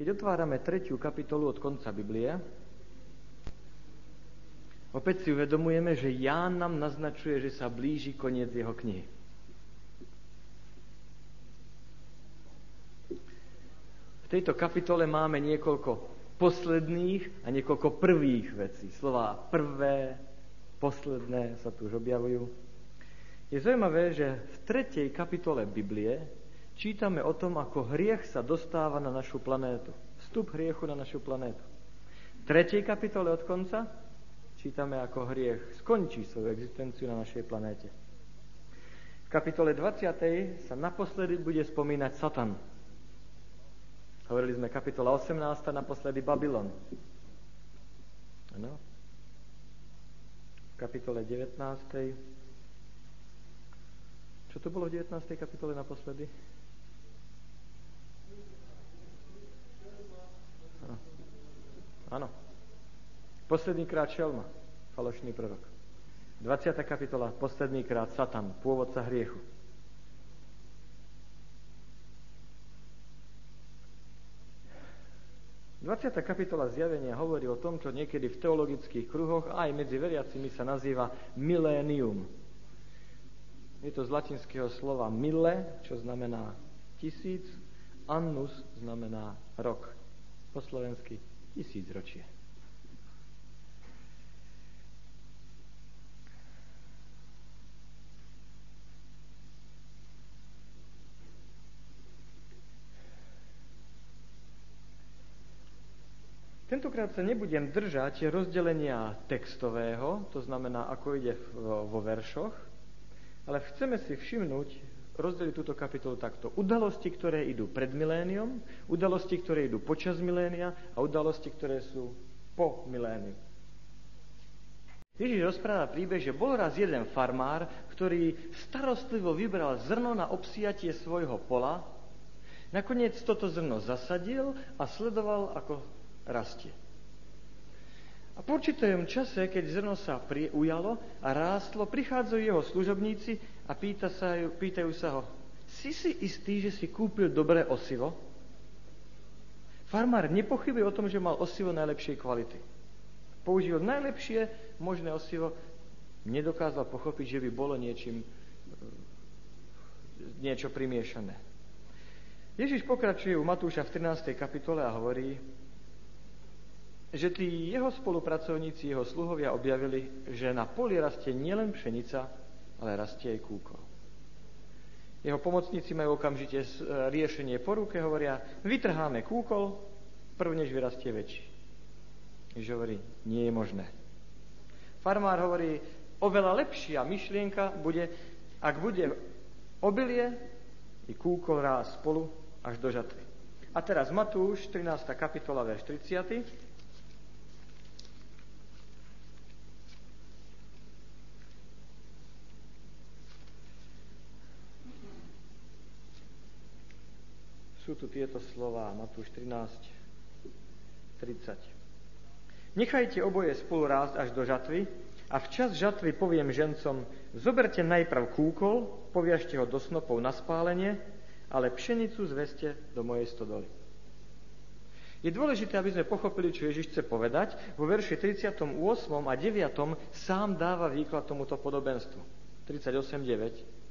Keď otvárame tretiu kapitolu od konca Biblie, opäť si uvedomujeme, že Ján nám naznačuje, že sa blíži koniec jeho knihy. V tejto kapitole máme niekoľko posledných a niekoľko prvých vecí. Slová prvé, posledné sa tu už objavujú. Je zaujímavé, že v tretej kapitole Biblie čítame o tom, ako hriech sa dostáva na našu planétu. Vstup hriechu na našu planétu. V tretej kapitole od konca čítame, ako hriech skončí svoju existenciu na našej planéte. V kapitole 20. sa naposledy bude spomínať Satan. Hovorili sme kapitola 18. naposledy Babylon. Ano. V kapitole 19. Čo to bolo v 19. kapitole naposledy? Áno. Posledný krát šelma, falošný prorok. 20. kapitola, posledný krát Satan, pôvodca hriechu. Dvaciata kapitola zjavenia hovorí o tom, čo niekedy v teologických kruhoch aj medzi veriacimi sa nazýva milénium. Je to z latinského slova mille, čo znamená tisíc, annus znamená rok. Po slovensky tisícročie. Tentokrát sa nebudem držať rozdelenia textového, to znamená, ako ide vo veršoch, ale chceme si všimnúť, rozdeliť túto kapitolu takto. Udalosti, ktoré idú pred milénium, udalosti, ktoré idú počas milénia a udalosti, ktoré sú po miléniu. Ježiš rozpráva príbeh, že bol raz jeden farmár, ktorý starostlivo vybral zrno na obsiatie svojho pola, nakoniec toto zrno zasadil a sledoval, ako rastie. A po určitom čase, keď zrno sa ujalo a rástlo, prichádzajú jeho služobníci a pýta sa, pýtajú sa ho, si si istý, že si kúpil dobré osivo? Farmár nepochybuje o tom, že mal osivo najlepšej kvality. Použil najlepšie možné osivo, nedokázal pochopiť, že by bolo niečím, niečo primiešané. Ježiš pokračuje u Matúša v 13. kapitole a hovorí, že tí jeho spolupracovníci, jeho sluhovia objavili, že na poli rastie nielen pšenica, ale rastie aj kúkol. Jeho pomocníci majú okamžite e, riešenie po ruke, hovoria, vytrháme kúkol, prv než vyrastie väčší. Ježiš hovorí, nie je možné. Farmár hovorí, oveľa lepšia myšlienka bude, ak bude obilie i kúkol rás spolu až do žatvy. A teraz Matúš, 13. kapitola, verš 30. sú tu tieto slova, Matúš 13, 30. Nechajte oboje spolu rásť až do žatvy a včas žatvy poviem žencom, zoberte najprv kúkol, poviažte ho do snopov na spálenie, ale pšenicu zveste do mojej stodoly. Je dôležité, aby sme pochopili, čo Ježiš chce povedať. Vo verši 38. a 9. sám dáva výklad tomuto podobenstvu. 38.9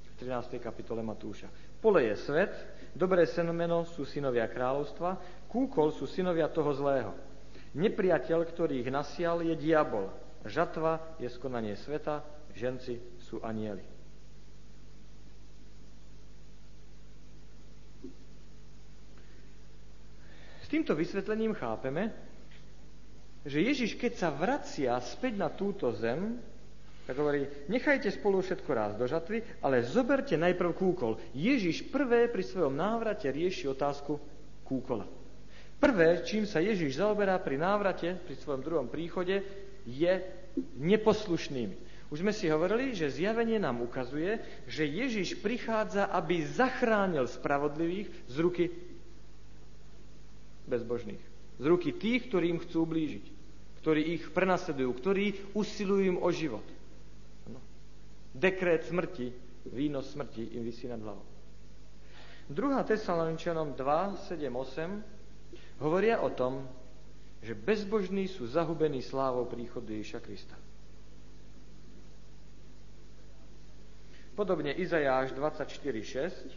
v 13. kapitole Matúša. Pole je svet, Dobré senomeno sú synovia kráľovstva, kúkol sú synovia toho zlého. Nepriateľ, ktorý ich nasial, je diabol. Žatva je skonanie sveta, ženci sú anieli. S týmto vysvetlením chápeme, že Ježiš, keď sa vracia späť na túto zem, tak hovorí, nechajte spolu všetko raz do žatvy, ale zoberte najprv kúkol. Ježiš prvé pri svojom návrate rieši otázku kúkola. Prvé, čím sa Ježiš zaoberá pri návrate, pri svojom druhom príchode, je neposlušným. Už sme si hovorili, že zjavenie nám ukazuje, že Ježiš prichádza, aby zachránil spravodlivých z ruky bezbožných. Z ruky tých, ktorým chcú blížiť, ktorí ich prenasledujú, ktorí usilujú im o život. Dekrét smrti, výnos smrti im vysí nad hlavou. 2. Tesaloničanom 2, 7, 8 hovoria o tom, že bezbožní sú zahubení slávou príchodu Ježiša Krista. Podobne Izajáš 24.6.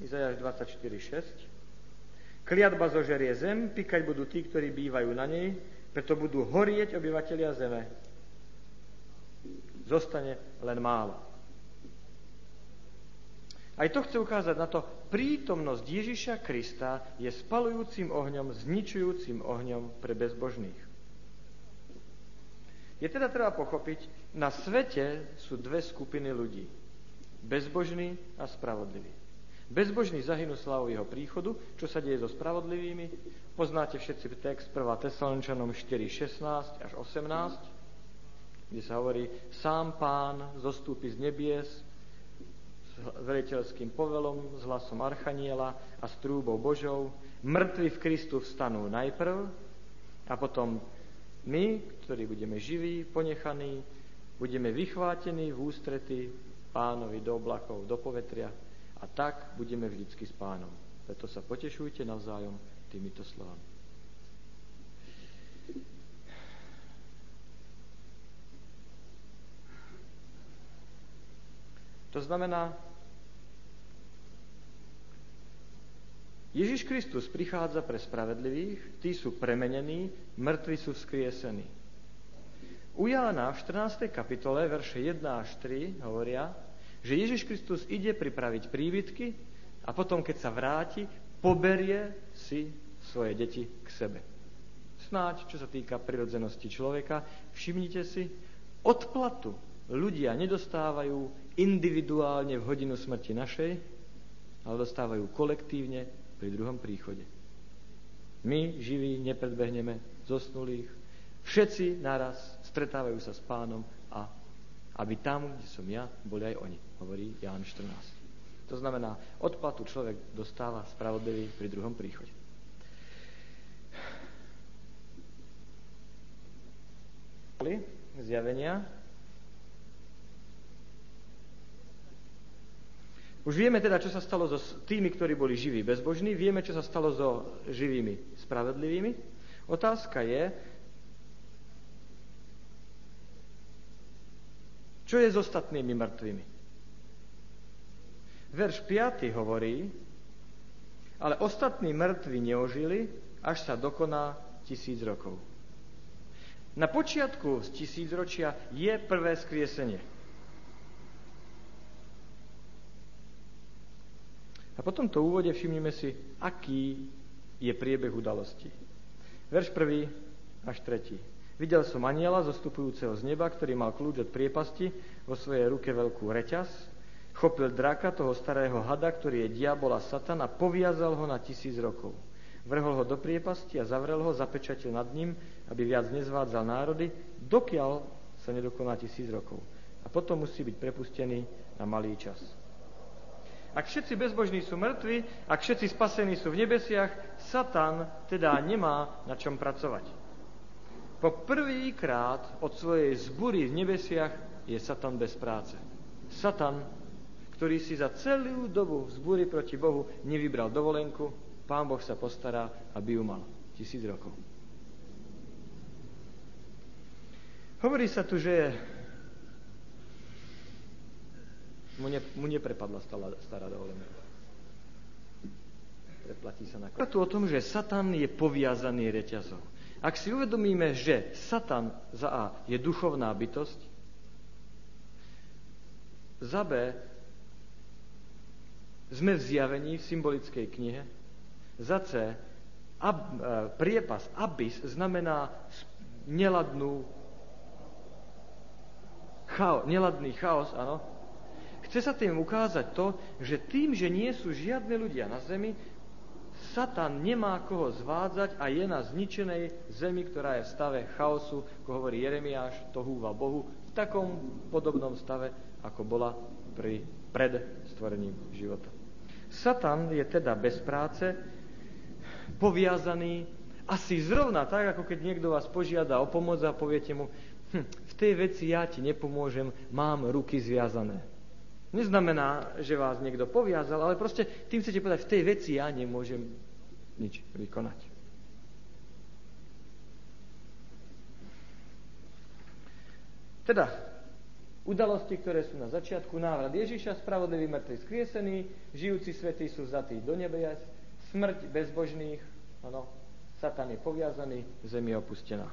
Izajáš 24.6. Kliatba zožerie zem, pikať budú tí, ktorí bývajú na nej, preto budú horieť obyvateľia zeme. Zostane len málo. Aj to chce ukázať na to, prítomnosť Ježiša Krista je spalujúcim ohňom, zničujúcim ohňom pre bezbožných. Je teda treba pochopiť, na svete sú dve skupiny ľudí. Bezbožní a spravodliví. Bezbožní zahynú slavu jeho príchodu. Čo sa deje so spravodlivými? Poznáte všetci text 1. Tesaloničanom 4, 16 až 18, kde sa hovorí, sám pán zostúpi z nebies s veliteľským povelom, s hlasom Archaniela a s trúbou Božou. Mŕtvi v Kristu vstanú najprv a potom my, ktorí budeme živí, ponechaní, budeme vychvátení v ústrety pánovi do oblakov, do povetria a tak budeme vždycky s pánom. Preto sa potešujte navzájom týmito slovami. To znamená, Ježiš Kristus prichádza pre spravedlivých, tí sú premenení, mŕtvi sú vzkriesení. U Jána v 14. kapitole, verše 1 až 3 hovoria, že Ježiš Kristus ide pripraviť príbytky a potom, keď sa vráti, poberie si svoje deti k sebe. Snáď, čo sa týka prirodzenosti človeka, všimnite si, odplatu ľudia nedostávajú individuálne v hodinu smrti našej, ale dostávajú kolektívne pri druhom príchode. My, živí, nepredbehneme zosnulých. Všetci naraz stretávajú sa s pánom a aby tam, kde som ja, boli aj oni, hovorí Ján 14. To znamená, odplatu človek dostáva spravodlivý pri druhom príchode. Zjavenia Už vieme teda, čo sa stalo so tými, ktorí boli živí, bezbožní, vieme, čo sa stalo so živými, spravedlivými. Otázka je, čo je s ostatnými mŕtvými. Verš 5 hovorí, ale ostatní mŕtvi neožili, až sa dokoná tisíc rokov. Na počiatku z tisícročia je prvé skriesenie. A po tomto úvode všimnime si, aký je priebeh udalosti. Verš 1 až 3. Videl som aniela zostupujúceho z neba, ktorý mal kľúč od priepasti, vo svojej ruke veľkú reťaz, chopil draka, toho starého hada, ktorý je diabol a satan a poviazal ho na tisíc rokov. Vrhol ho do priepasti a zavrel ho, zapečatil nad ním, aby viac nezvádzal národy, dokiaľ sa nedokoná tisíc rokov. A potom musí byť prepustený na malý čas. Ak všetci bezbožní sú mŕtvi, ak všetci spasení sú v nebesiach, Satan teda nemá na čom pracovať. Po prvýkrát od svojej zbury v nebesiach je Satan bez práce. Satan, ktorý si za celú dobu vzbúry proti Bohu nevybral dovolenku, Pán Boh sa postará, aby ju mal. Tisíc rokov. Hovorí sa tu, že mu, ne, mu neprepadla stará, stará dovolenka. Preplatí sa na tu o tom, že Satan je poviazaný reťazom. Ak si uvedomíme, že Satan za A je duchovná bytosť, za B sme v zjavení v symbolickej knihe, za C ab, e, priepas, abys znamená neladnú chao, neladný chaos, áno, Chce sa tým ukázať to, že tým, že nie sú žiadne ľudia na zemi, Satan nemá koho zvádzať a je na zničenej zemi, ktorá je v stave chaosu, ako hovorí Jeremiáš, to húva Bohu, v takom podobnom stave, ako bola pri, pred stvorením života. Satan je teda bez práce, poviazaný, asi zrovna tak, ako keď niekto vás požiada o pomoc a poviete mu, hm, v tej veci ja ti nepomôžem, mám ruky zviazané. Neznamená, že vás niekto poviazal, ale proste tým chcete povedať, v tej veci ja nemôžem nič vykonať. Teda, udalosti, ktoré sú na začiatku, návrat Ježiša, spravodlivý mŕtvy skriesený, žijúci svetí sú vzatí do nebia, smrť bezbožných, ano, Satan je poviazaný, zem je opustená.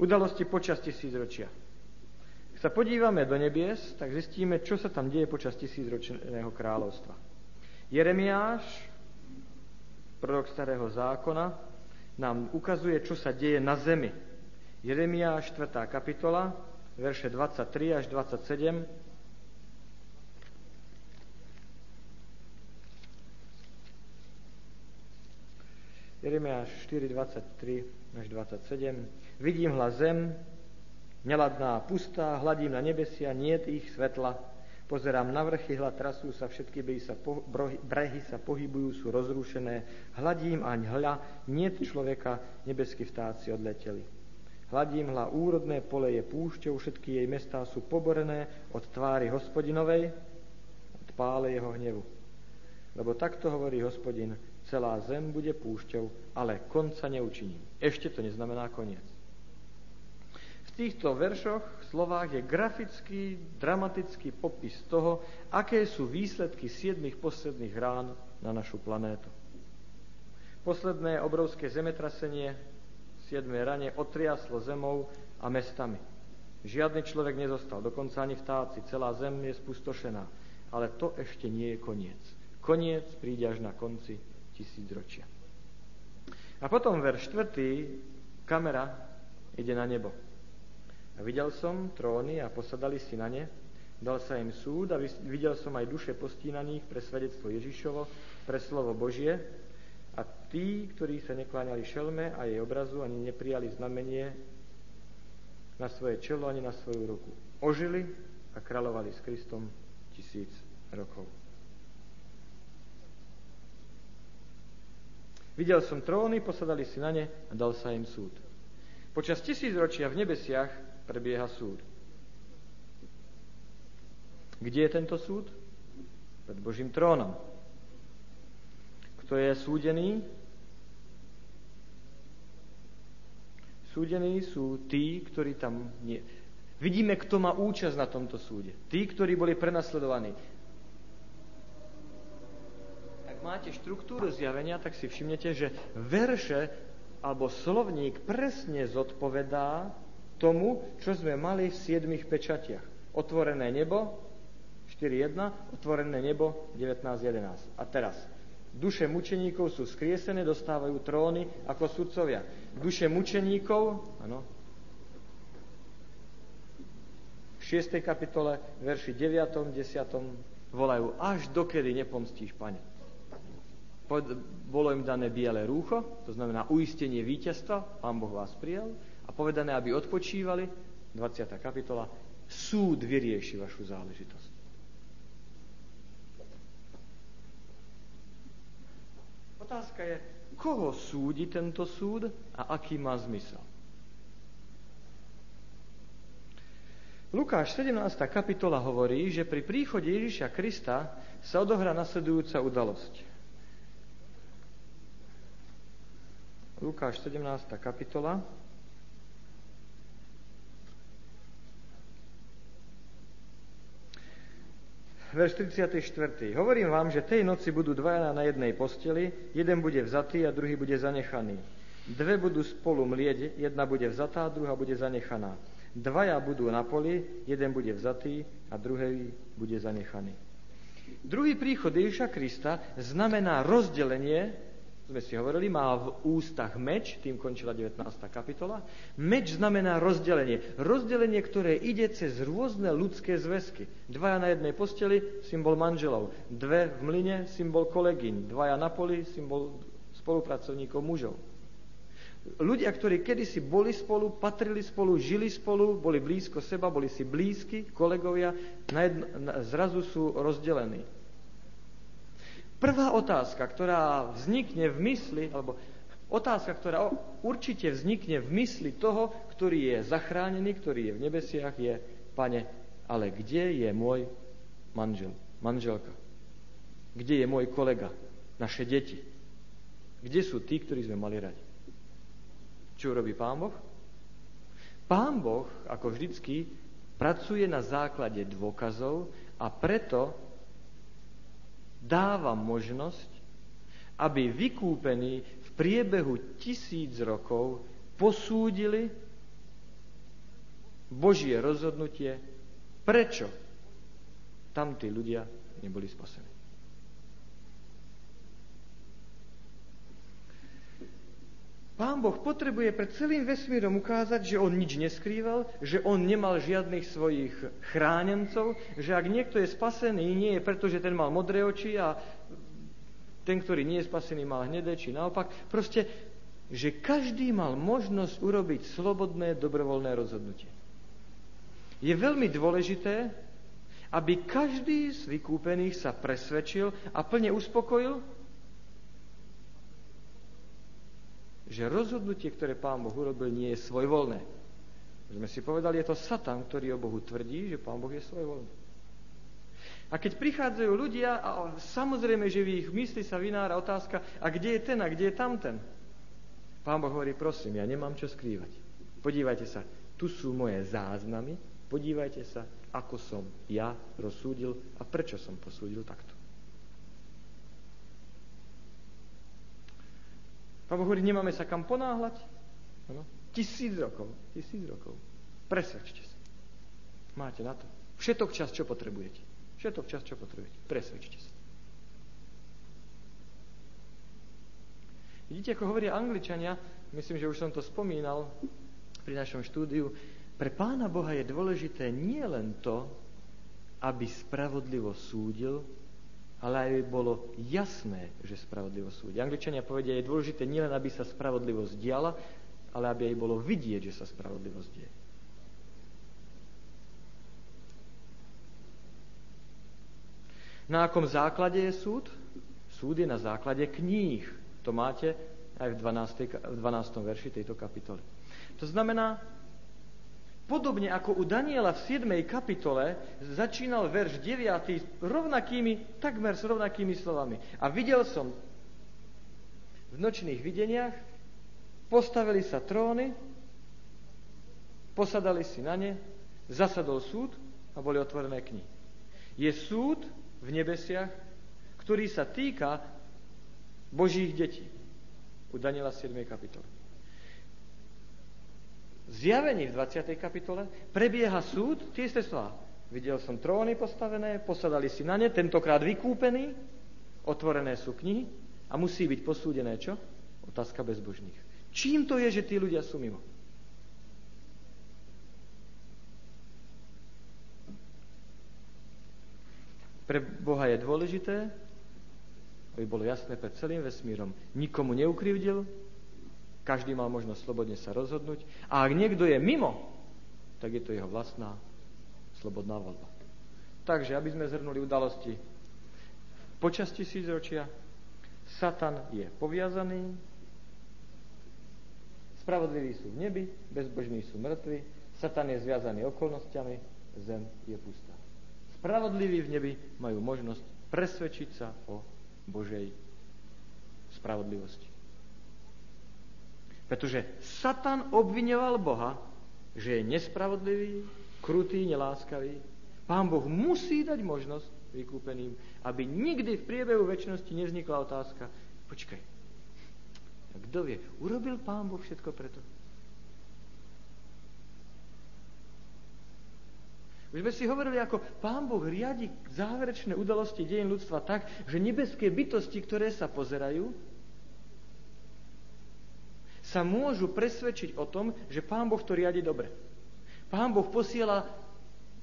Udalosti počas tisícročia. Ak sa podívame do nebies, tak zistíme, čo sa tam deje počas tisícročného kráľovstva. Jeremiáš, prorok starého zákona, nám ukazuje, čo sa deje na zemi. Jeremiáš, 4. kapitola, verše 23 až 27. Jeremiáš 4, 23 až 27. Vidím hla zem, neladná pustá, hladím na nebesia, nie ich svetla. Pozerám na vrchy, hľad trasú sa, všetky sa, po, brehy sa pohybujú, sú rozrušené. Hladím aň hľa, nie človeka, nebeskí vtáci odleteli. Hladím hľa, úrodné pole je púšťou, všetky jej mestá sú poborené od tvári hospodinovej, od pále jeho hnevu. Lebo takto hovorí hospodin, celá zem bude púšťou, ale konca neučiním. Ešte to neznamená koniec týchto veršoch, slovách je grafický, dramatický popis toho, aké sú výsledky siedmých posledných rán na našu planétu. Posledné obrovské zemetrasenie, siedme rane, otriaslo zemou a mestami. Žiadny človek nezostal, dokonca ani vtáci, celá zem je spustošená. Ale to ešte nie je koniec. Koniec príde až na konci tisícročia. A potom verš 4. kamera ide na nebo. A videl som tróny a posadali si na ne, dal sa im súd a videl som aj duše postínaných pre svedectvo Ježišovo, pre slovo Božie a tí, ktorí sa nekláňali šelme a jej obrazu, ani neprijali znamenie na svoje čelo, ani na svoju ruku. Ožili a kráľovali s Kristom tisíc rokov. Videl som tróny, posadali si na ne a dal sa im súd. Počas tisícročia v nebesiach prebieha súd. Kde je tento súd? Pred Božím trónom. Kto je súdený? Súdení sú tí, ktorí tam nie. Vidíme, kto má účasť na tomto súde. Tí, ktorí boli prenasledovaní. Ak máte štruktúru zjavenia, tak si všimnete, že verše alebo slovník presne zodpovedá tomu, čo sme mali v siedmých pečatiach. Otvorené nebo 4.1, otvorené nebo 19.11. A teraz, duše mučeníkov sú skriesené, dostávajú tróny ako sudcovia. Duše mučeníkov, áno, v 6. kapitole, verši 9. 10. volajú, až dokedy nepomstíš, pane. Bolo im dané biele rúcho, to znamená uistenie víťazstva, pán Boh vás prijal, povedané, aby odpočívali, 20. kapitola, súd vyrieši vašu záležitosť. Otázka je, koho súdi tento súd a aký má zmysel. Lukáš 17. kapitola hovorí, že pri príchode Ježiša Krista sa odohrá nasledujúca udalosť. Lukáš 17. kapitola, verš 34. Hovorím vám, že tej noci budú dvaja na jednej posteli, jeden bude vzatý a druhý bude zanechaný. Dve budú spolu mlieť, jedna bude vzatá, druhá bude zanechaná. Dvaja budú na poli, jeden bude vzatý a druhý bude zanechaný. Druhý príchod Ježiša Krista znamená rozdelenie sme si hovorili, má v ústach meč, tým končila 19. kapitola. Meč znamená rozdelenie. Rozdelenie, ktoré ide cez rôzne ľudské zväzky. Dvaja na jednej posteli, symbol manželov. Dve v mline, symbol kolegyň. Dvaja na poli, symbol spolupracovníkov mužov. Ľudia, ktorí kedysi boli spolu, patrili spolu, žili spolu, boli blízko seba, boli si blízki, kolegovia, na jedno, na, zrazu sú rozdelení. Prvá otázka, ktorá vznikne v mysli, alebo otázka, ktorá určite vznikne v mysli toho, ktorý je zachránený, ktorý je v nebesiach, je, pane, ale kde je môj manžel, manželka? Kde je môj kolega, naše deti? Kde sú tí, ktorí sme mali radi? Čo robí Pán Boh? Pán Boh, ako vždycky, pracuje na základe dôkazov a preto dáva možnosť, aby vykúpení v priebehu tisíc rokov posúdili Božie rozhodnutie, prečo tam tí ľudia neboli spasení. Pán Boh potrebuje pred celým vesmírom ukázať, že on nič neskrýval, že on nemal žiadnych svojich chránencov, že ak niekto je spasený, nie je preto, že ten mal modré oči a ten, ktorý nie je spasený, mal hnedé, či naopak. Proste, že každý mal možnosť urobiť slobodné, dobrovoľné rozhodnutie. Je veľmi dôležité, aby každý z vykúpených sa presvedčil a plne uspokojil, že rozhodnutie, ktoré Pán Boh urobil, nie je svojvoľné. Sme si povedali, je to Satan, ktorý o Bohu tvrdí, že Pán Boh je svojvoľný. A keď prichádzajú ľudia, a samozrejme, že v ich mysli sa vynára otázka, a kde je ten, a kde je tamten? Pán Boh hovorí, prosím, ja nemám čo skrývať. Podívajte sa, tu sú moje záznamy, podívajte sa, ako som ja rozsúdil a prečo som posúdil takto. Pán Boh hovorí, nemáme sa kam ponáhľať. Ano? Tisíc rokov, tisíc rokov. Presvedčte sa. Máte na to. Všetok čas, čo potrebujete. Všetok čas, čo potrebujete. Presvedčte sa. Vidíte, ako hovoria Angličania, myslím, že už som to spomínal pri našom štúdiu, pre Pána Boha je dôležité nie len to, aby spravodlivo súdil, ale aj bolo jasné, že spravodlivo súdi. Angličania povedia, je dôležité nielen, aby sa spravodlivosť diala, ale aby aj bolo vidieť, že sa spravodlivosť deje. Na akom základe je súd? Súd je na základe kníh. To máte aj v 12. v 12. verši tejto kapitoly. To znamená, Podobne ako u Daniela v 7. kapitole začínal verš 9. rovnakými, takmer s rovnakými slovami. A videl som v nočných videniach, postavili sa tróny, posadali si na ne, zasadol súd a boli otvorené knihy. Je súd v nebesiach, ktorý sa týka Božích detí. U Daniela 7. kapitole zjavení v 20. kapitole prebieha súd, tie isté slova. Videl som tróny postavené, posadali si na ne, tentokrát vykúpený, otvorené sú knihy a musí byť posúdené čo? Otázka bezbožných. Čím to je, že tí ľudia sú mimo? Pre Boha je dôležité, aby bolo jasné pred celým vesmírom. Nikomu neukrivdil, každý mal možnosť slobodne sa rozhodnúť. A ak niekto je mimo, tak je to jeho vlastná slobodná voľba. Takže, aby sme zhrnuli udalosti počas tisícročia, Satan je poviazaný, spravodliví sú v nebi, bezbožní sú mŕtvi, Satan je zviazaný okolnostiami, zem je pustá. Spravodliví v nebi majú možnosť presvedčiť sa o Božej spravodlivosti. Pretože Satan obviňoval Boha, že je nespravodlivý, krutý, neláskavý. Pán Boh musí dať možnosť vykúpeným, aby nikdy v priebehu väčšnosti nevznikla otázka, počkaj, kto vie, urobil Pán Boh všetko preto? Už sme si hovorili, ako Pán Boh riadi záverečné udalosti dejín ľudstva tak, že nebeské bytosti, ktoré sa pozerajú, sa môžu presvedčiť o tom, že Pán Boh to riadi dobre. Pán Boh posiela,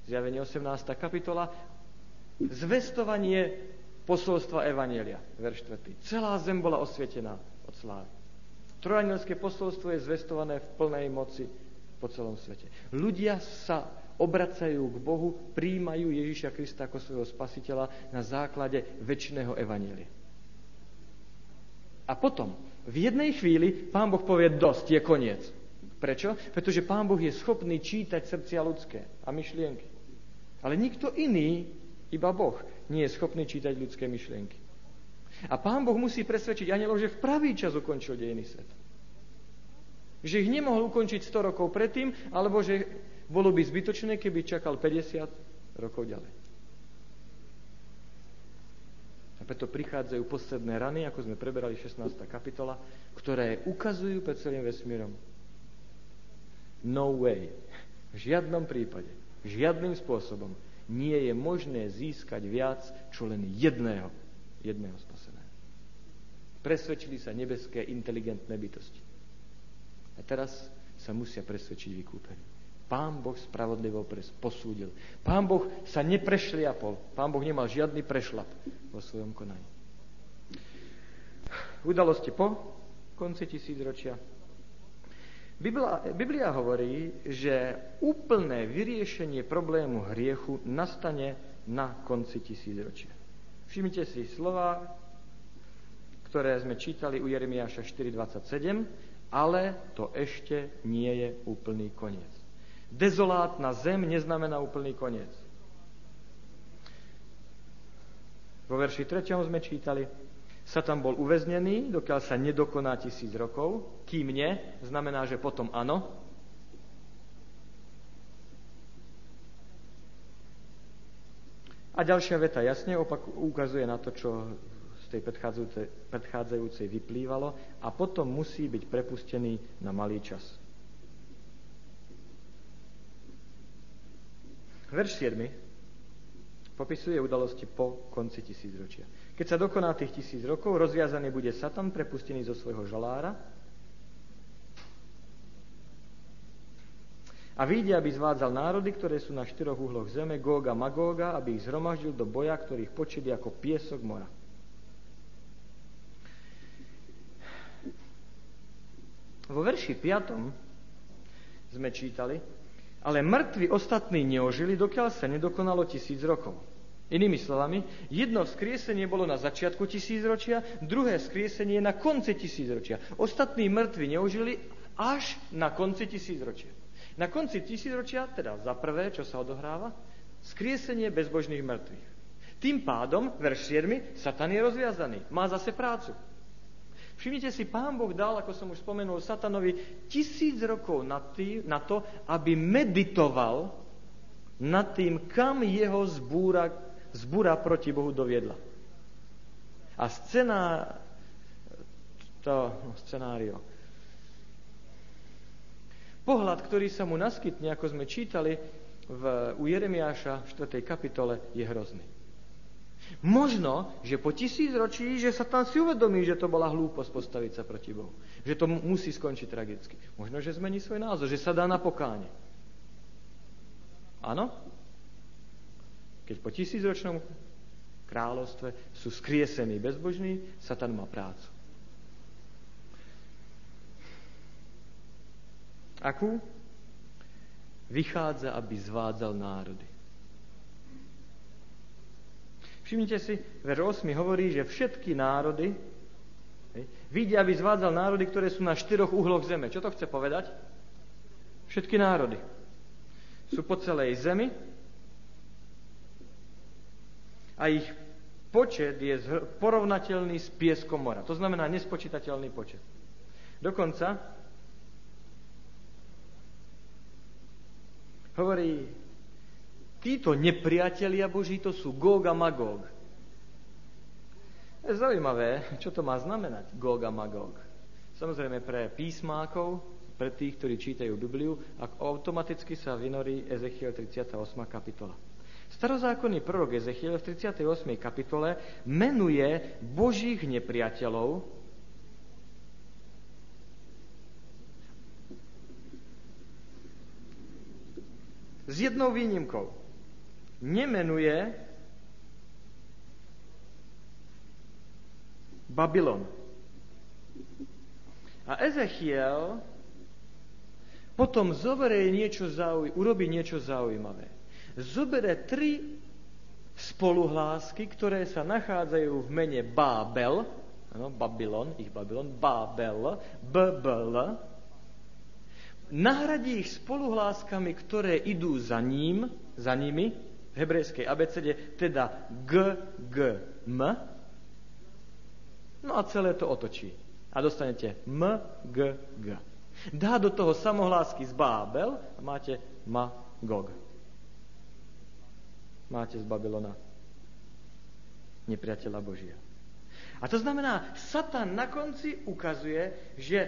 zjavenie 18. kapitola, zvestovanie posolstva Evanielia, verš 4. Celá zem bola osvietená od slávy. Trojanielské posolstvo je zvestované v plnej moci po celom svete. Ľudia sa obracajú k Bohu, príjmajú Ježiša Krista ako svojho spasiteľa na základe väčšného Evanielia. A potom v jednej chvíli Pán Boh povie, dosť, je koniec. Prečo? Pretože Pán Boh je schopný čítať srdcia ľudské a myšlienky. Ale nikto iný, iba Boh, nie je schopný čítať ľudské myšlienky. A pán Boh musí presvedčiť anielov, že v pravý čas ukončil dejiny sveta. Že ich nemohol ukončiť 100 rokov predtým, alebo že bolo by zbytočné, keby čakal 50 rokov ďalej. A preto prichádzajú posledné rany, ako sme preberali 16. kapitola, ktoré ukazujú pred celým vesmírom. No way. V žiadnom prípade, žiadnym spôsobom nie je možné získať viac, čo len jedného, jedného spaseného. Presvedčili sa nebeské inteligentné bytosti. A teraz sa musia presvedčiť vykúpení. Pán Boh spravodlivo posúdil. Pán Boh sa neprešliapol. Pán Boh nemal žiadny prešlap vo svojom konaní. Udalosti po konci tisícročia. Biblia, Biblia hovorí, že úplné vyriešenie problému hriechu nastane na konci tisícročia. Všimnite si slova, ktoré sme čítali u Jeremiáša 4.27, ale to ešte nie je úplný koniec. Dezolátna zem neznamená úplný koniec. Vo verši 3. sme čítali, Satan bol uväznený, dokiaľ sa nedokoná tisíc rokov, kým nie, znamená, že potom áno. A ďalšia veta jasne opak ukazuje na to, čo z tej predchádzajúcej, vyplývalo a potom musí byť prepustený na malý čas. Verš 7 popisuje udalosti po konci tisícročia. Keď sa dokoná tých tisíc rokov, rozviazaný bude Satan, prepustený zo svojho žalára a vyjde, aby zvádzal národy, ktoré sú na štyroch uhloch zeme, Góga, Magóga, aby ich zhromaždil do boja, ktorých je ako piesok mora. Vo verši 5. sme čítali, ale mŕtvi ostatní neožili, dokiaľ sa nedokonalo tisíc rokov. Inými slovami, jedno vzkriesenie bolo na začiatku tisícročia, druhé vzkriesenie na konci tisícročia. Ostatní mŕtvi neužili až na konci tisícročia. Na konci tisícročia, teda za prvé, čo sa odohráva, skriesenie bezbožných mŕtvych. Tým pádom, verš 7, Satan je rozviazaný, má zase prácu. Všimnite si, pán Boh dal, ako som už spomenul, Satanovi tisíc rokov na, tý, na to, aby meditoval nad tým, kam jeho zbúra zbura proti Bohu doviedla. A scéna, to no, scenário, pohľad, ktorý sa mu naskytne, ako sme čítali v, u Jeremiáša v 4. kapitole, je hrozný. Možno, že po tisíc ročí, že sa tam si uvedomí, že to bola hlúposť postaviť sa proti Bohu. Že to musí skončiť tragicky. Možno, že zmení svoj názor, že sa dá na pokáne. Áno? Keď po tisícročnom kráľovstve sú skriesení bezbožní, Satan má prácu. Akú? Vychádza, aby zvádzal národy. Všimnite si, verš 8 hovorí, že všetky národy vidia, aby zvádzal národy, ktoré sú na štyroch uhloch zeme. Čo to chce povedať? Všetky národy. Sú po celej zemi, a ich počet je porovnateľný s pieskom mora. To znamená nespočítateľný počet. Dokonca hovorí, títo nepriatelia Boží to sú Gog a Magog. Je zaujímavé, čo to má znamenať, Gog a Magog. Samozrejme pre písmákov, pre tých, ktorí čítajú Bibliu, automaticky sa vynorí Ezechiel 38. kapitola. Starozákonný prorok Ezechiel v 38. kapitole menuje božích nepriateľov, s jednou výnimkou. Nemenuje Babylon. A Ezechiel potom zoberie niečo zauj- urobí niečo zaujímavé zobere tri spoluhlásky, ktoré sa nachádzajú v mene Bábel, ano, Babylon, ich Babylon, Bábel, BBL, nahradí ich spoluhláskami, ktoré idú za ním, za nimi, hebrejskej abecede, teda G, G, M, No a celé to otočí. A dostanete M, G, G. Dá do toho samohlásky z Bábel a máte Magog. Máte z Babylona nepriateľa Božia. A to znamená, Satan na konci ukazuje, že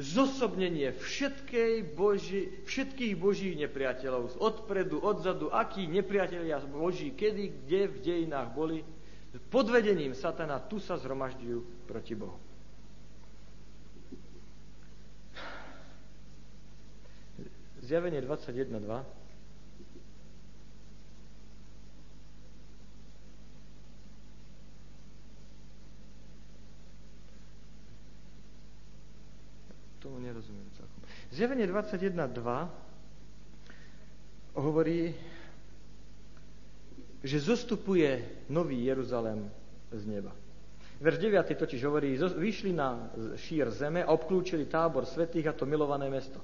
zosobnenie všetkej Boží, všetkých Božích nepriateľov, odpredu, odzadu, akí nepriatelia Boží, kedy, kde v dejinách boli, pod vedením Satana tu sa zhromažďujú proti Bohu. Zjavenie 21.2 tomu nerozumiem celkom. Zjavenie 21.2 hovorí, že zostupuje nový Jeruzalém z neba. Verš 9 totiž hovorí, vyšli na šír zeme a obklúčili tábor svetých a to milované mesto.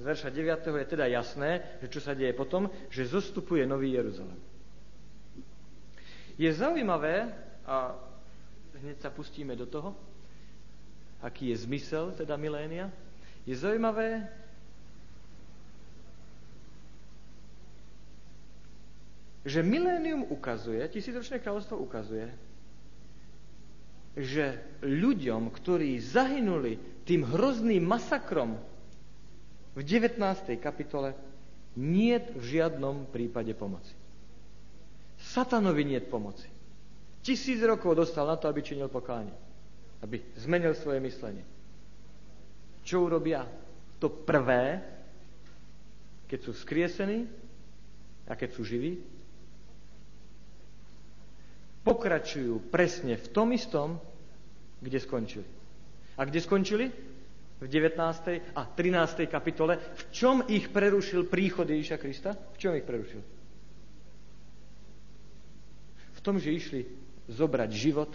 Z verša 9 je teda jasné, že čo sa deje potom, že zostupuje nový Jeruzalém. Je zaujímavé, a hneď sa pustíme do toho, aký je zmysel teda milénia, je zaujímavé, že milénium ukazuje, tisícročné kráľovstvo ukazuje, že ľuďom, ktorí zahynuli tým hrozným masakrom v 19. kapitole, nie v žiadnom prípade pomoci. Satanovi nie pomoci. Tisíc rokov dostal na to, aby činil pokánie aby zmenil svoje myslenie. Čo urobia? To prvé, keď sú skriesení a keď sú živí, pokračujú presne v tom istom, kde skončili. A kde skončili? V 19. a 13. kapitole. V čom ich prerušil príchod Ježíša Krista? V čom ich prerušil? V tom, že išli zobrať život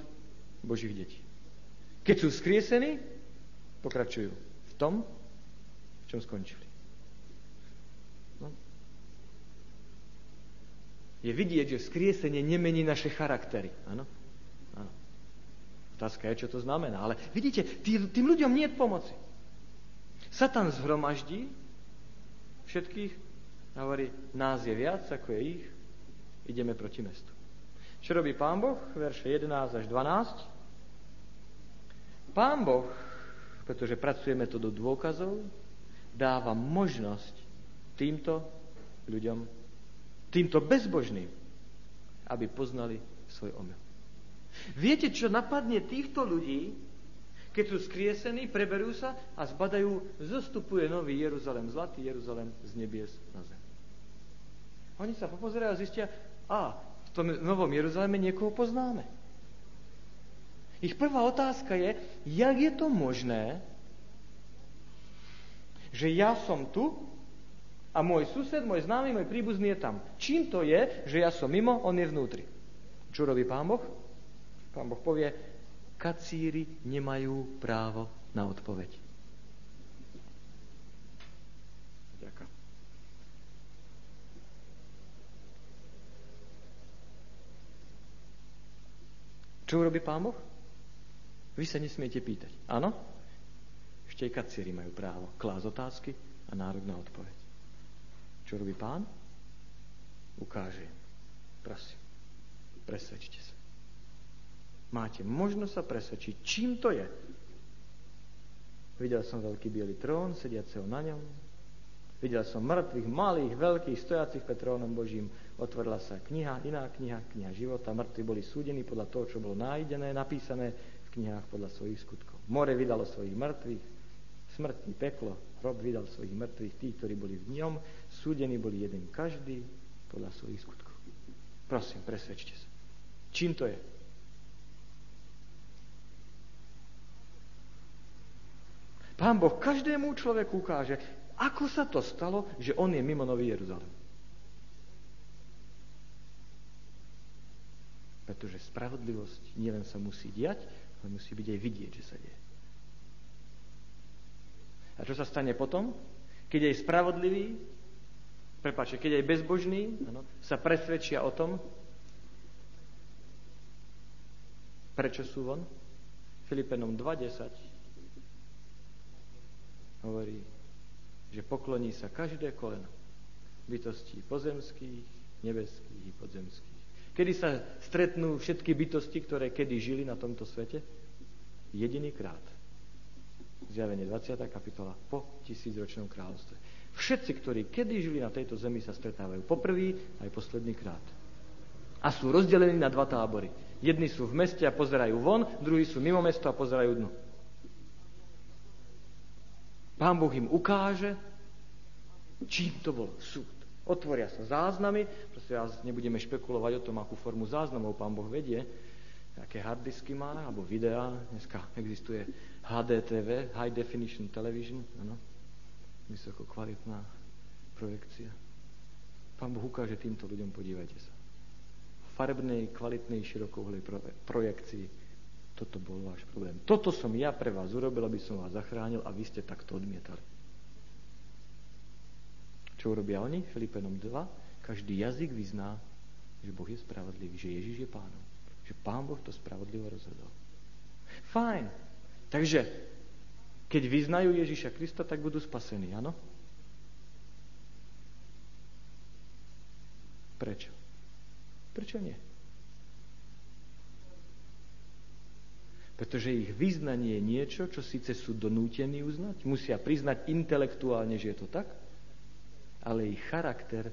Božích detí. Keď sú skriesení, pokračujú v tom, v čom skončili. No. Je vidieť, že skriesenie nemení naše charaktery. Áno? Áno. Otázka je, čo to znamená. Ale vidíte, tý, tým ľuďom nie je pomoci. Satan zhromaždí všetkých hovorí, nás je viac, ako je ich, ideme proti mestu. Čo robí pán Boh? Verše 11 až 12. Pán Boh, pretože pracujeme to do dôkazov, dáva možnosť týmto ľuďom, týmto bezbožným, aby poznali svoj omyl. Viete, čo napadne týchto ľudí, keď sú skriesení, preberú sa a zbadajú, zostupuje nový Jeruzalem, zlatý Jeruzalem z nebies na zem. Oni sa popozerajú a zistia, a v tom novom Jeruzaleme niekoho poznáme. Ich prvá otázka je, jak je to možné, že ja som tu a môj sused, môj známy, môj príbuzný je tam. Čím to je, že ja som mimo, on je vnútri? Čo robí pán Boh? Pán Boh povie, kacíri nemajú právo na odpoveď. Ďakujem. Čo urobí pán Boh? Vy sa nesmiete pýtať. Áno? Kacíri majú právo klásť otázky a nárok na odpoveď. Čo robí pán? Ukáže. Prosím, presvedčte sa. Máte možnosť sa presvedčiť, čím to je. Videl som veľký biely trón, sediaceho na ňom. Videl som mŕtvych, malých, veľkých, stojacich pred trónom Božím. Otvorila sa kniha, iná kniha, kniha života. Mŕtvi boli súdení podľa toho, čo bolo nájdené, napísané knihách podľa svojich skutkov. More vydalo svojich mŕtvych, smrť i peklo, hrob vydal svojich mŕtvych, tí, ktorí boli v ňom, súdení boli jeden každý podľa svojich skutkov. Prosím, presvedčte sa. Čím to je? Pán Boh každému človeku ukáže, ako sa to stalo, že on je mimo Nový Jeruzalem. Pretože spravodlivosť nielen sa musí diať, ale musí byť aj vidieť, že sa deje. A čo sa stane potom? Keď aj spravodlivý, prepáčte, keď aj bezbožný ano, sa presvedčia o tom, Prečo sú von? Filipenom 2.10 hovorí, že pokloní sa každé koleno bytostí pozemských, nebeských i podzemských. Kedy sa stretnú všetky bytosti, ktoré kedy žili na tomto svete? Jediný krát. Zjavenie 20. kapitola po tisícročnom kráľovstve. Všetci, ktorí kedy žili na tejto zemi, sa stretávajú poprvý aj posledný krát. A sú rozdelení na dva tábory. Jedni sú v meste a pozerajú von, druhí sú mimo mesto a pozerajú dnu. Pán Boh im ukáže, čím to bol súd. Otvoria sa záznamy, proste vás nebudeme špekulovať o tom, akú formu záznamov pán Boh vedie, aké harddisky má, alebo videá. Dneska existuje HDTV, High Definition Television, ano, vysoko kvalitná projekcia. Pán Boh ukáže týmto ľuďom, podívajte sa. V farebnej, kvalitnej, širokouhlej projekcii toto bol váš problém. Toto som ja pre vás urobil, aby som vás zachránil a vy ste takto odmietali. Čo urobia oni? Filipenom 2. Každý jazyk vyzná, že Boh je spravodlivý, že Ježiš je pánom. Že pán Boh to spravodlivo rozhodol. Fajn. Takže, keď vyznajú Ježiša Krista, tak budú spasení, áno? Prečo? Prečo nie? Pretože ich vyznanie je niečo, čo síce sú donútení uznať, musia priznať intelektuálne, že je to tak, ale ich charakter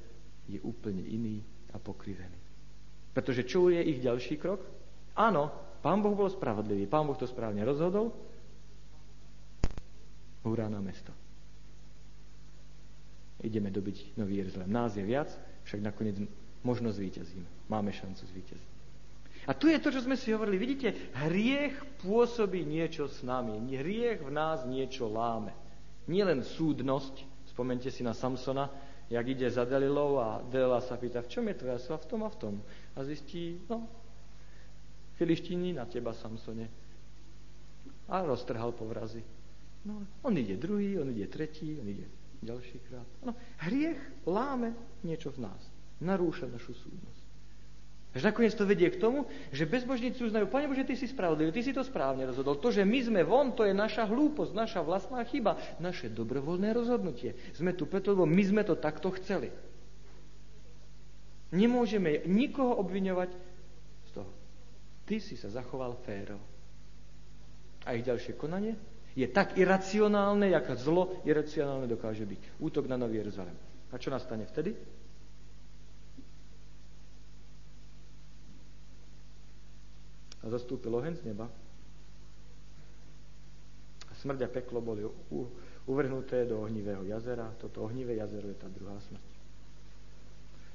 je úplne iný a pokrivený. Pretože čo je ich ďalší krok? Áno, pán Boh bol spravodlivý, pán Boh to správne rozhodol, hurá na mesto. Ideme dobiť Nový Jeruzalém. Nás je viac, však nakoniec možno zvíťazíme. Máme šancu zvíťaziť. A tu je to, čo sme si hovorili. Vidíte, hriech pôsobí niečo s nami. Hriech v nás niečo láme. Nie len súdnosť, Spomente si na Samsona, jak ide za Delilou a Delila sa pýta, v čom je tvoja sila? V tom a v tom. A zistí, no, filištíni na teba, Samsone. A roztrhal povrazy. No, on ide druhý, on ide tretí, on ide ďalší krát. No, hriech láme niečo v nás. Narúša našu súdnosť. Až nakoniec to vedie k tomu, že bezbožníci uznajú, Pane Bože, Ty si spravodlivý, Ty si to správne rozhodol. To, že my sme von, to je naša hlúposť, naša vlastná chyba, naše dobrovoľné rozhodnutie. Sme tu preto, lebo my sme to takto chceli. Nemôžeme nikoho obviňovať z toho. Ty si sa zachoval féro. A ich ďalšie konanie je tak iracionálne, jak zlo iracionálne dokáže byť. Útok na Nový Jeruzalem. A čo nastane vtedy? A zostúpil oheň z neba. A smrť a peklo boli uvrhnuté do ohnivého jazera. Toto ohnivé jazero je tá druhá smrť.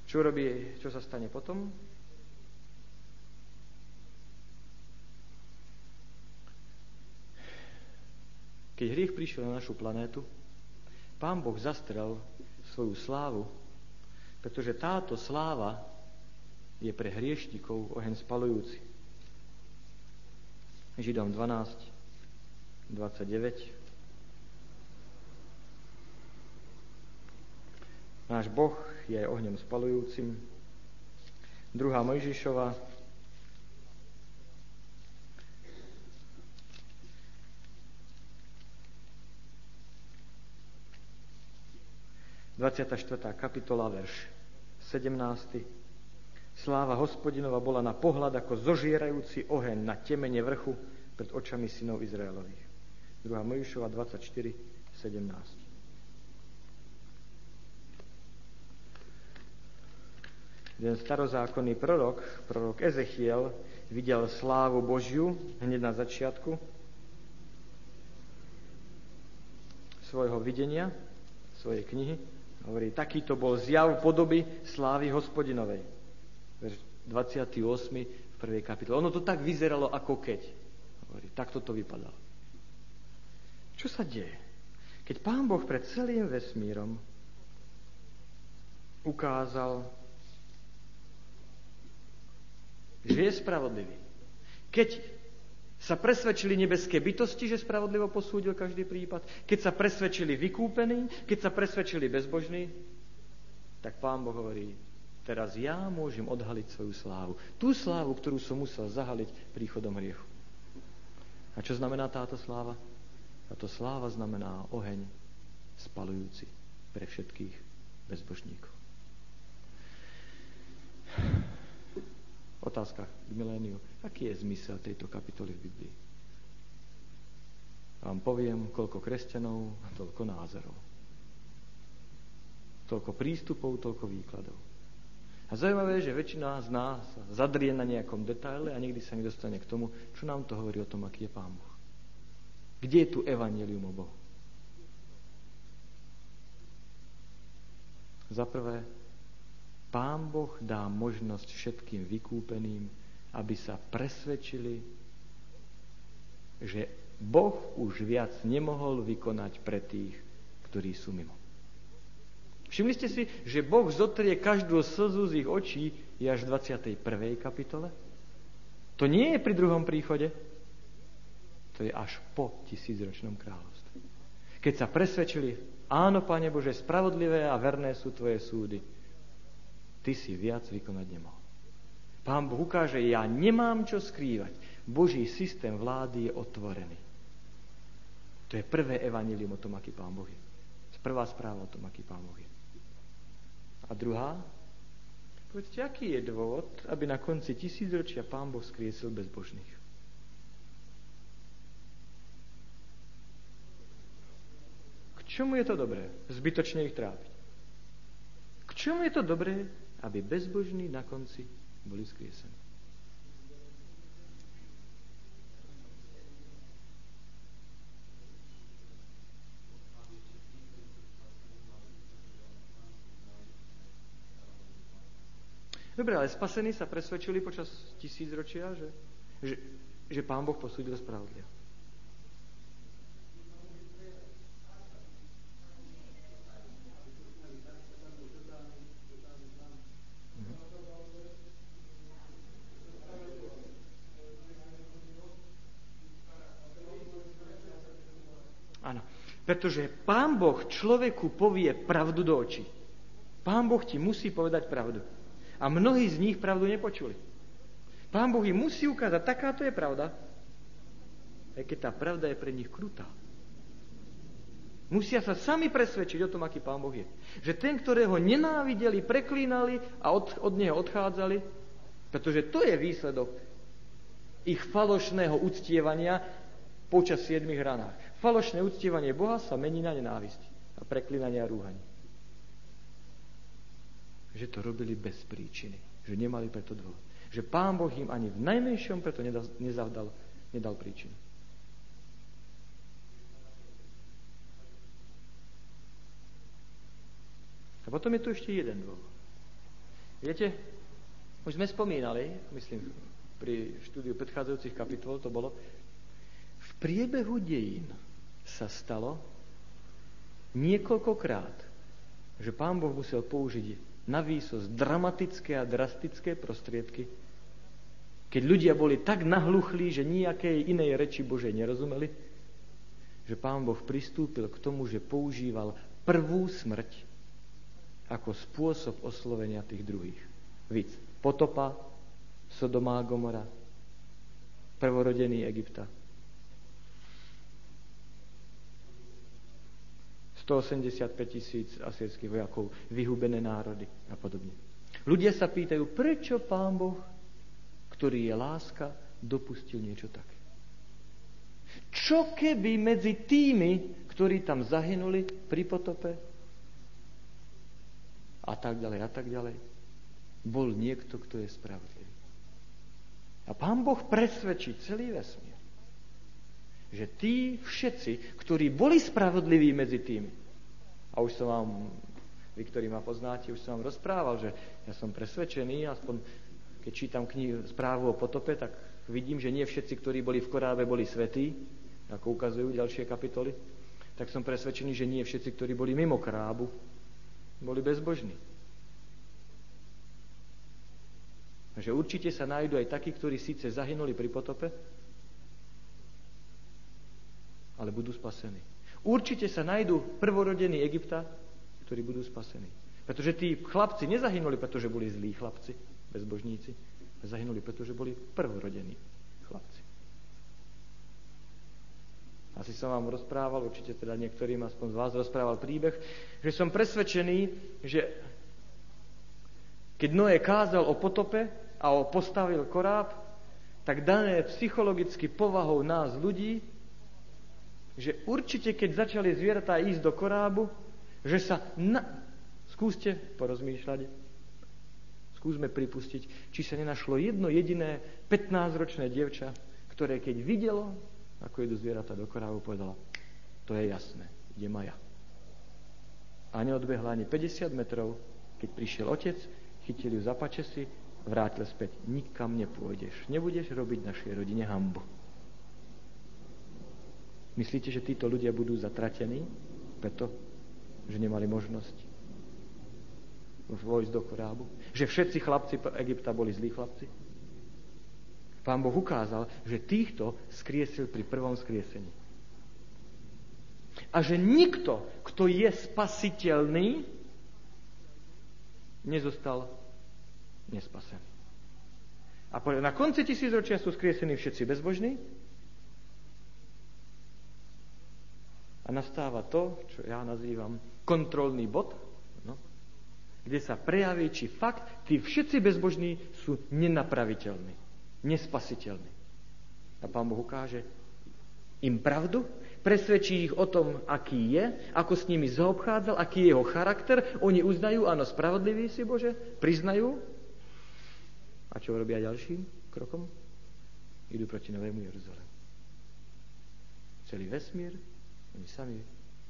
Čo robí, čo sa stane potom? Keď hriech prišiel na našu planétu, Pán Boh zastrel svoju slávu, pretože táto sláva je pre hrieštikov oheň spalujúci. Židom 12, 29. Náš Boh je ohňom spalujúcim. Druhá Mojžišova, Dvadsiata kapitola, verš 17. Sláva hospodinova bola na pohľad ako zožierajúci oheň na temene vrchu pred očami synov Izraelových. 2. Mojúšova 24, 17. Jeden starozákonný prorok, prorok Ezechiel, videl slávu Božiu hneď na začiatku svojho videnia, svojej knihy. Hovorí, takýto bol zjav podoby slávy hospodinovej verš 28. v prvej kapitole. Ono to tak vyzeralo ako keď. Hovorí, takto to vypadalo. Čo sa deje? Keď Pán Boh pred celým vesmírom ukázal, že je spravodlivý. Keď sa presvedčili nebeské bytosti, že spravodlivo posúdil každý prípad, keď sa presvedčili vykúpení, keď sa presvedčili bezbožní, tak Pán Boh hovorí, teraz ja môžem odhaliť svoju slávu. Tú slávu, ktorú som musel zahaliť príchodom hriechu. A čo znamená táto sláva? Táto sláva znamená oheň spalujúci pre všetkých bezbožníkov. Otázka k miléniu. Aký je zmysel tejto kapitoly v Biblii? Vám poviem, koľko kresťanov, toľko názorov. Toľko prístupov, toľko výkladov. A zaujímavé, že väčšina z nás zadrie na nejakom detaile a nikdy sa nedostane k tomu, čo nám to hovorí o tom, aký je Pán Boh. Kde je tu evanelium o Bohu? Za prvé, Pán Boh dá možnosť všetkým vykúpeným, aby sa presvedčili, že Boh už viac nemohol vykonať pre tých, ktorí sú mimo. Všimli ste si, že Boh zotrie každú slzu z ich očí je až v 21. kapitole? To nie je pri druhom príchode, to je až po tisícročnom kráľovstve. Keď sa presvedčili, áno, Pane Bože, spravodlivé a verné sú Tvoje súdy, Ty si viac vykonať nemohol. Pán Boh ukáže, ja nemám čo skrývať. Boží systém vlády je otvorený. To je prvé evanílium o tom, aký Pán Boh je. Prvá správa o tom, aký Pán Boh je. A druhá, povedzte, aký je dôvod, aby na konci tisícročia Pán Boh skriesil bezbožných? K čomu je to dobré? Zbytočne ich trápiť. K čomu je to dobré, aby bezbožní na konci boli skriesení? Dobre, ale spasení sa presvedčili počas tisícročia, že, že, že Pán Boh posúdil spravodlivo. Pretože Pán Boh človeku povie pravdu do očí. Pán Boh ti musí povedať pravdu. A mnohí z nich pravdu nepočuli. Pán Boh im musí ukázať, takáto je pravda, aj keď tá pravda je pre nich krutá. Musia sa sami presvedčiť o tom, aký Pán Boh je. Že ten, ktorého nenávideli, preklínali a od, od neho odchádzali, pretože to je výsledok ich falošného uctievania počas siedmých ranách. Falošné uctievanie Boha sa mení na nenávisť a preklínanie a rúhanie že to robili bez príčiny. Že nemali preto dôvod. Že Pán Boh im ani v najmenšom preto nezavdal, nedal príčinu. A potom je tu ešte jeden dôvod. Viete, už sme spomínali, myslím, pri štúdiu predchádzajúcich kapitol to bolo, v priebehu dejín sa stalo niekoľkokrát, že pán Boh musel použiť na výsos dramatické a drastické prostriedky, keď ľudia boli tak nahluchlí, že nejakej inej reči Božej nerozumeli, že pán Boh pristúpil k tomu, že používal prvú smrť ako spôsob oslovenia tých druhých. Víc. Potopa, Sodomá Gomora, prvorodený Egypta. 185 tisíc asýrských vojakov, vyhubené národy a podobne. Ľudia sa pýtajú, prečo Pán Boh, ktorý je láska, dopustil niečo také. Čo keby medzi tými, ktorí tam zahynuli pri potope a tak ďalej a tak ďalej, bol niekto, kto je spravodlivý. A Pán Boh presvedčí celý vesmír, že tí všetci, ktorí boli spravodliví medzi tými, a už som vám, vy, ktorí ma poznáte, už som vám rozprával, že ja som presvedčený, aspoň keď čítam knihu, správu o potope, tak vidím, že nie všetci, ktorí boli v korábe, boli svetí, ako ukazujú ďalšie kapitoly, tak som presvedčený, že nie všetci, ktorí boli mimo krábu, boli bezbožní. že určite sa nájdú aj takí, ktorí síce zahynuli pri potope, ale budú spasení. Určite sa nájdú prvorodení Egypta, ktorí budú spasení. Pretože tí chlapci nezahynuli, pretože boli zlí chlapci, bezbožníci. Zahynuli, pretože boli prvorodení chlapci. Asi som vám rozprával, určite teda niektorým aspoň z vás rozprával príbeh, že som presvedčený, že keď Noé kázal o potope a o postavil koráb, tak dané psychologicky povahou nás ľudí, že určite keď začali zvieratá ísť do korábu, že sa na, Skúste porozmýšľať, skúsme pripustiť, či sa nenašlo jedno jediné 15-ročné dievča, ktoré keď videlo, ako idú zvieratá do korávu, povedala, to je jasné, idem aj ja. A neodbehla ani 50 metrov, keď prišiel otec, chytil ju za pačesy, vrátil späť. Nikam nepôjdeš. Nebudeš robiť našej rodine hambu. Myslíte, že títo ľudia budú zatratení preto, že nemali možnosť vojsť do korábu? Že všetci chlapci Egypta boli zlí chlapci? Pán Boh ukázal, že týchto skriesil pri prvom skriesení. A že nikto, kto je spasiteľný, nezostal nespasený. A na konci tisícročia sú skriesení všetci bezbožní a nastáva to, čo ja nazývam kontrolný bod, kde sa prejaví, či fakt tí všetci bezbožní sú nenapraviteľní, nespasiteľní. A Pán Boh ukáže im pravdu, presvedčí ich o tom, aký je, ako s nimi zaobchádzal, aký je jeho charakter. Oni uznajú, áno, spravodlivý si Bože, priznajú. A čo robia ďalším krokom? Idú proti Novému Jeruzalému. Celý vesmír, oni sami,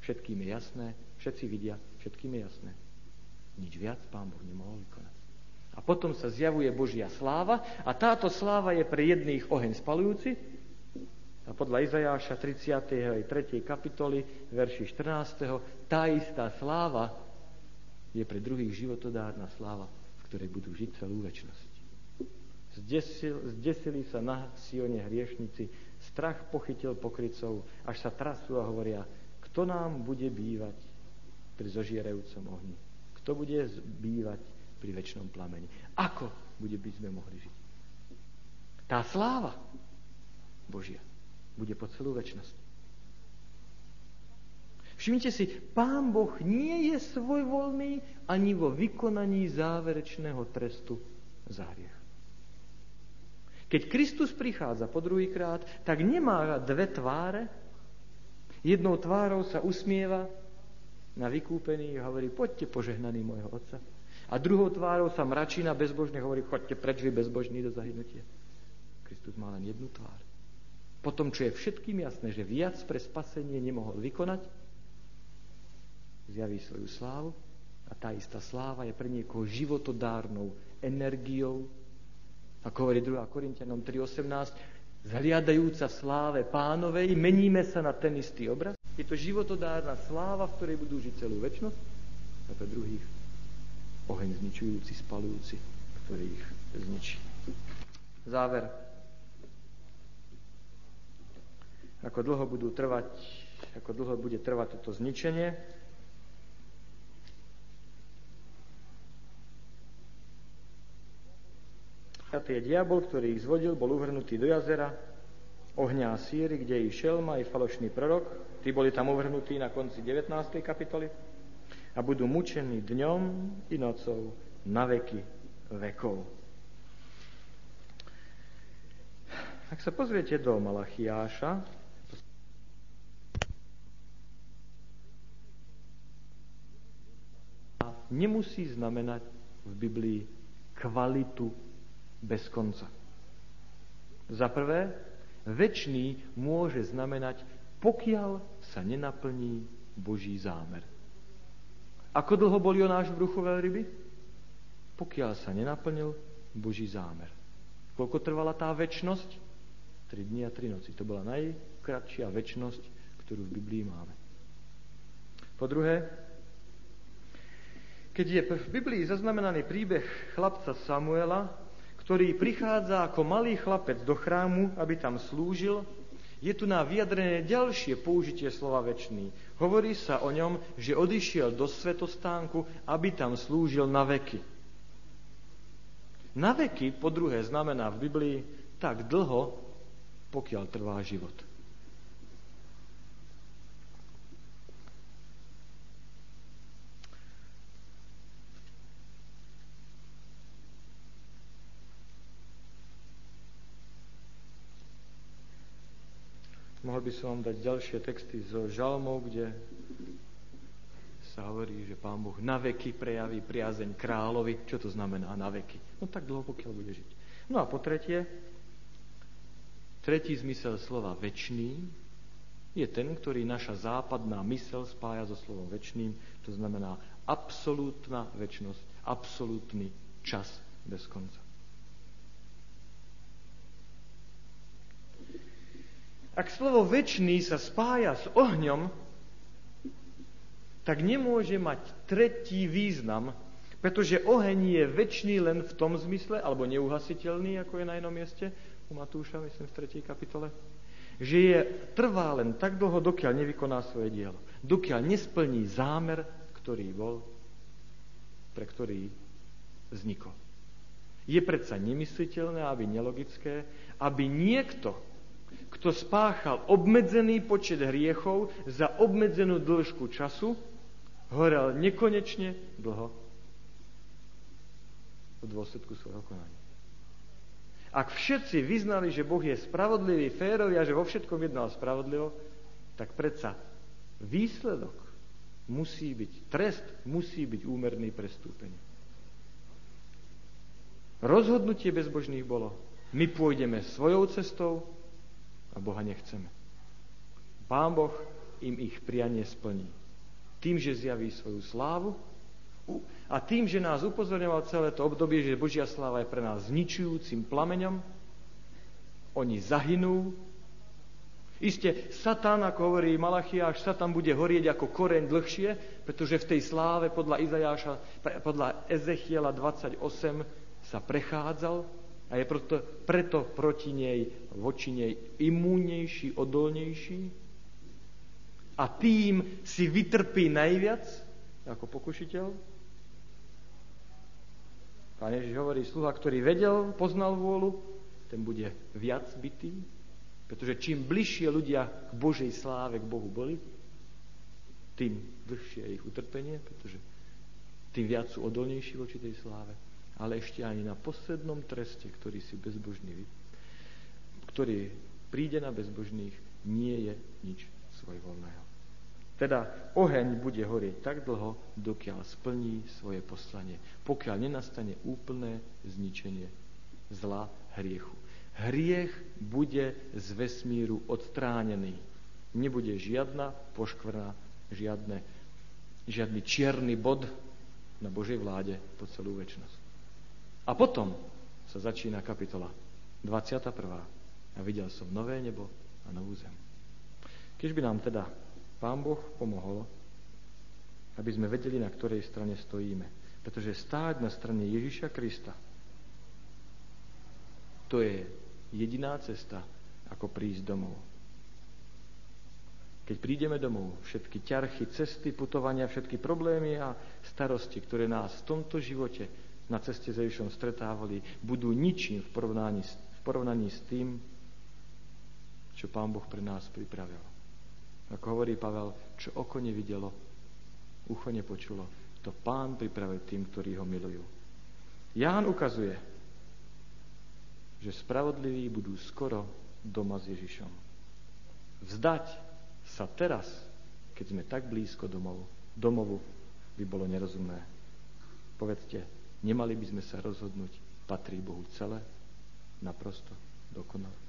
všetkým je jasné, všetci vidia, všetkým je jasné. Nič viac pán Boh nemohol vykonať. A potom sa zjavuje Božia sláva a táto sláva je pre jedných oheň spalujúci a podľa Izajáša 33. kapitoly, verši 14. tá istá sláva je pre druhých životodárna sláva, v ktorej budú žiť celú väčnosť. Zdesil, zdesili sa na Sione hriešnici, strach pochytil pokrycov, až sa trasú a hovoria, kto nám bude bývať pri zožierajúcom ohni. Kto bude bývať pri väčšnom plameni? Ako bude by sme mohli žiť? Tá sláva Božia bude po celú väčšnosť. Všimnite si, Pán Boh nie je svojvoľný ani vo vykonaní záverečného trestu za hriech. Keď Kristus prichádza po druhýkrát, tak nemá dve tváre. Jednou tvárou sa usmieva na vykúpený a hovorí, poďte požehnaný môjho otca. A druhou tvárou sa mračí na bezbožne hovorí, choďte preč vy bezbožní do zahynutia. Kristus má len jednu tvár. Potom, čo je všetkým jasné, že viac pre spasenie nemohol vykonať, zjaví svoju slávu a tá istá sláva je pre niekoho životodárnou energiou. Ako hovorí 2. Korintianom 3.18, zhliadajúca sláve pánovej, meníme sa na ten istý obraz. Je to životodárna sláva, v ktorej budú žiť celú väčnosť a pre druhých oheň zničujúci, spalujúci, ktorý ich zničí. Záver. Ako dlho budú trvať, ako dlho bude trvať toto zničenie, Je diabol, ktorý ich zvodil, bol uvrhnutý do jazera, ohňa a síry, kde i šelma, i falošný prorok, Tí boli tam uvrhnutí na konci 19. kapitoly a budú mučení dňom i nocou na veky vekov. Ak sa pozriete do Malachiáša, nemusí znamenať v Biblii kvalitu bez konca. Za prvé, väčší môže znamenať pokiaľ sa nenaplní Boží zámer. Ako dlho boli o náš bruchu veľryby? Pokiaľ sa nenaplnil Boží zámer. Koľko trvala tá väčnosť? Tri dni a tri noci. To bola najkratšia väčnosť, ktorú v Biblii máme. Po druhé, keď je v Biblii zaznamenaný príbeh chlapca Samuela, ktorý prichádza ako malý chlapec do chrámu, aby tam slúžil, je tu na vyjadrené ďalšie použitie slova väčší. Hovorí sa o ňom, že odišiel do svetostánku, aby tam slúžil na veky. Na veky, po druhé, znamená v Biblii tak dlho, pokiaľ trvá život. Mohol by som vám dať ďalšie texty zo žalmov, kde sa hovorí, že Pán Boh na veky prejaví priazeň kráľovi. Čo to znamená na veky? No tak dlho, pokiaľ bude žiť. No a po tretie, tretí zmysel slova väčší je ten, ktorý naša západná mysel spája so slovom väčšným. To znamená absolútna väčnosť, absolútny čas bez konca. Ak slovo väčší sa spája s ohňom, tak nemôže mať tretí význam, pretože oheň je väčší len v tom zmysle, alebo neuhasiteľný, ako je na jednom mieste, u Matúša, myslím, v 3. kapitole, že je trvá len tak dlho, dokiaľ nevykoná svoje dielo. Dokiaľ nesplní zámer, ktorý bol, pre ktorý vznikol. Je predsa nemysliteľné, aby nelogické, aby niekto kto spáchal obmedzený počet hriechov za obmedzenú dĺžku času, horel nekonečne dlho v dôsledku svojho konania. Ak všetci vyznali, že Boh je spravodlivý, férový a že vo všetkom jednal spravodlivo, tak predsa výsledok musí byť, trest musí byť úmerný prestúpenie. Rozhodnutie bezbožných bolo, my pôjdeme svojou cestou, a Boha nechceme. Pán Boh im ich prianie splní. Tým, že zjaví svoju slávu a tým, že nás upozorňoval celé to obdobie, že Božia sláva je pre nás zničujúcim plameňom, oni zahynú. Isté, Satan, ako hovorí Malachiáš, Satan bude horieť ako koreň dlhšie, pretože v tej sláve podľa Izajáša, podľa Ezechiela 28 sa prechádzal a je preto, preto proti nej, voči nej imúnejší, odolnejší a tým si vytrpí najviac ako pokušiteľ. Pán Ježiš hovorí, sluha, ktorý vedel, poznal vôľu, ten bude viac bytý, pretože čím bližšie ľudia k Božej sláve, k Bohu boli, tým dlhšie je ich utrpenie, pretože tým viac sú odolnejší voči tej sláve ale ešte ani na poslednom treste, ktorý si bezbožný, ktorý príde na bezbožných, nie je nič svojvoľného. Teda oheň bude horieť tak dlho, dokiaľ splní svoje poslanie, pokiaľ nenastane úplné zničenie zla hriechu. Hriech bude z vesmíru odstránený. Nebude žiadna poškvrna, žiadne, žiadny čierny bod na Božej vláde po celú väčnosť. A potom sa začína kapitola 21. A videl som nové nebo a novú zem. Keď by nám teda Pán Boh pomohol, aby sme vedeli, na ktorej strane stojíme. Pretože stáť na strane Ježiša Krista, to je jediná cesta, ako prísť domov. Keď prídeme domov, všetky ťarchy, cesty, putovania, všetky problémy a starosti, ktoré nás v tomto živote na ceste s Ježišom stretávali, budú ničím v porovnaní, v porovnaní s tým, čo Pán Boh pre nás pripravil. Ako hovorí Pavel, čo oko nevidelo, ucho nepočulo, to Pán pripravil tým, ktorí ho milujú. Ján ukazuje, že spravodliví budú skoro doma s Ježišom. Vzdať sa teraz, keď sme tak blízko domov, domovu, by bolo nerozumné. Povedzte, Nemali by sme sa rozhodnúť, patrí Bohu celé, naprosto, dokonale.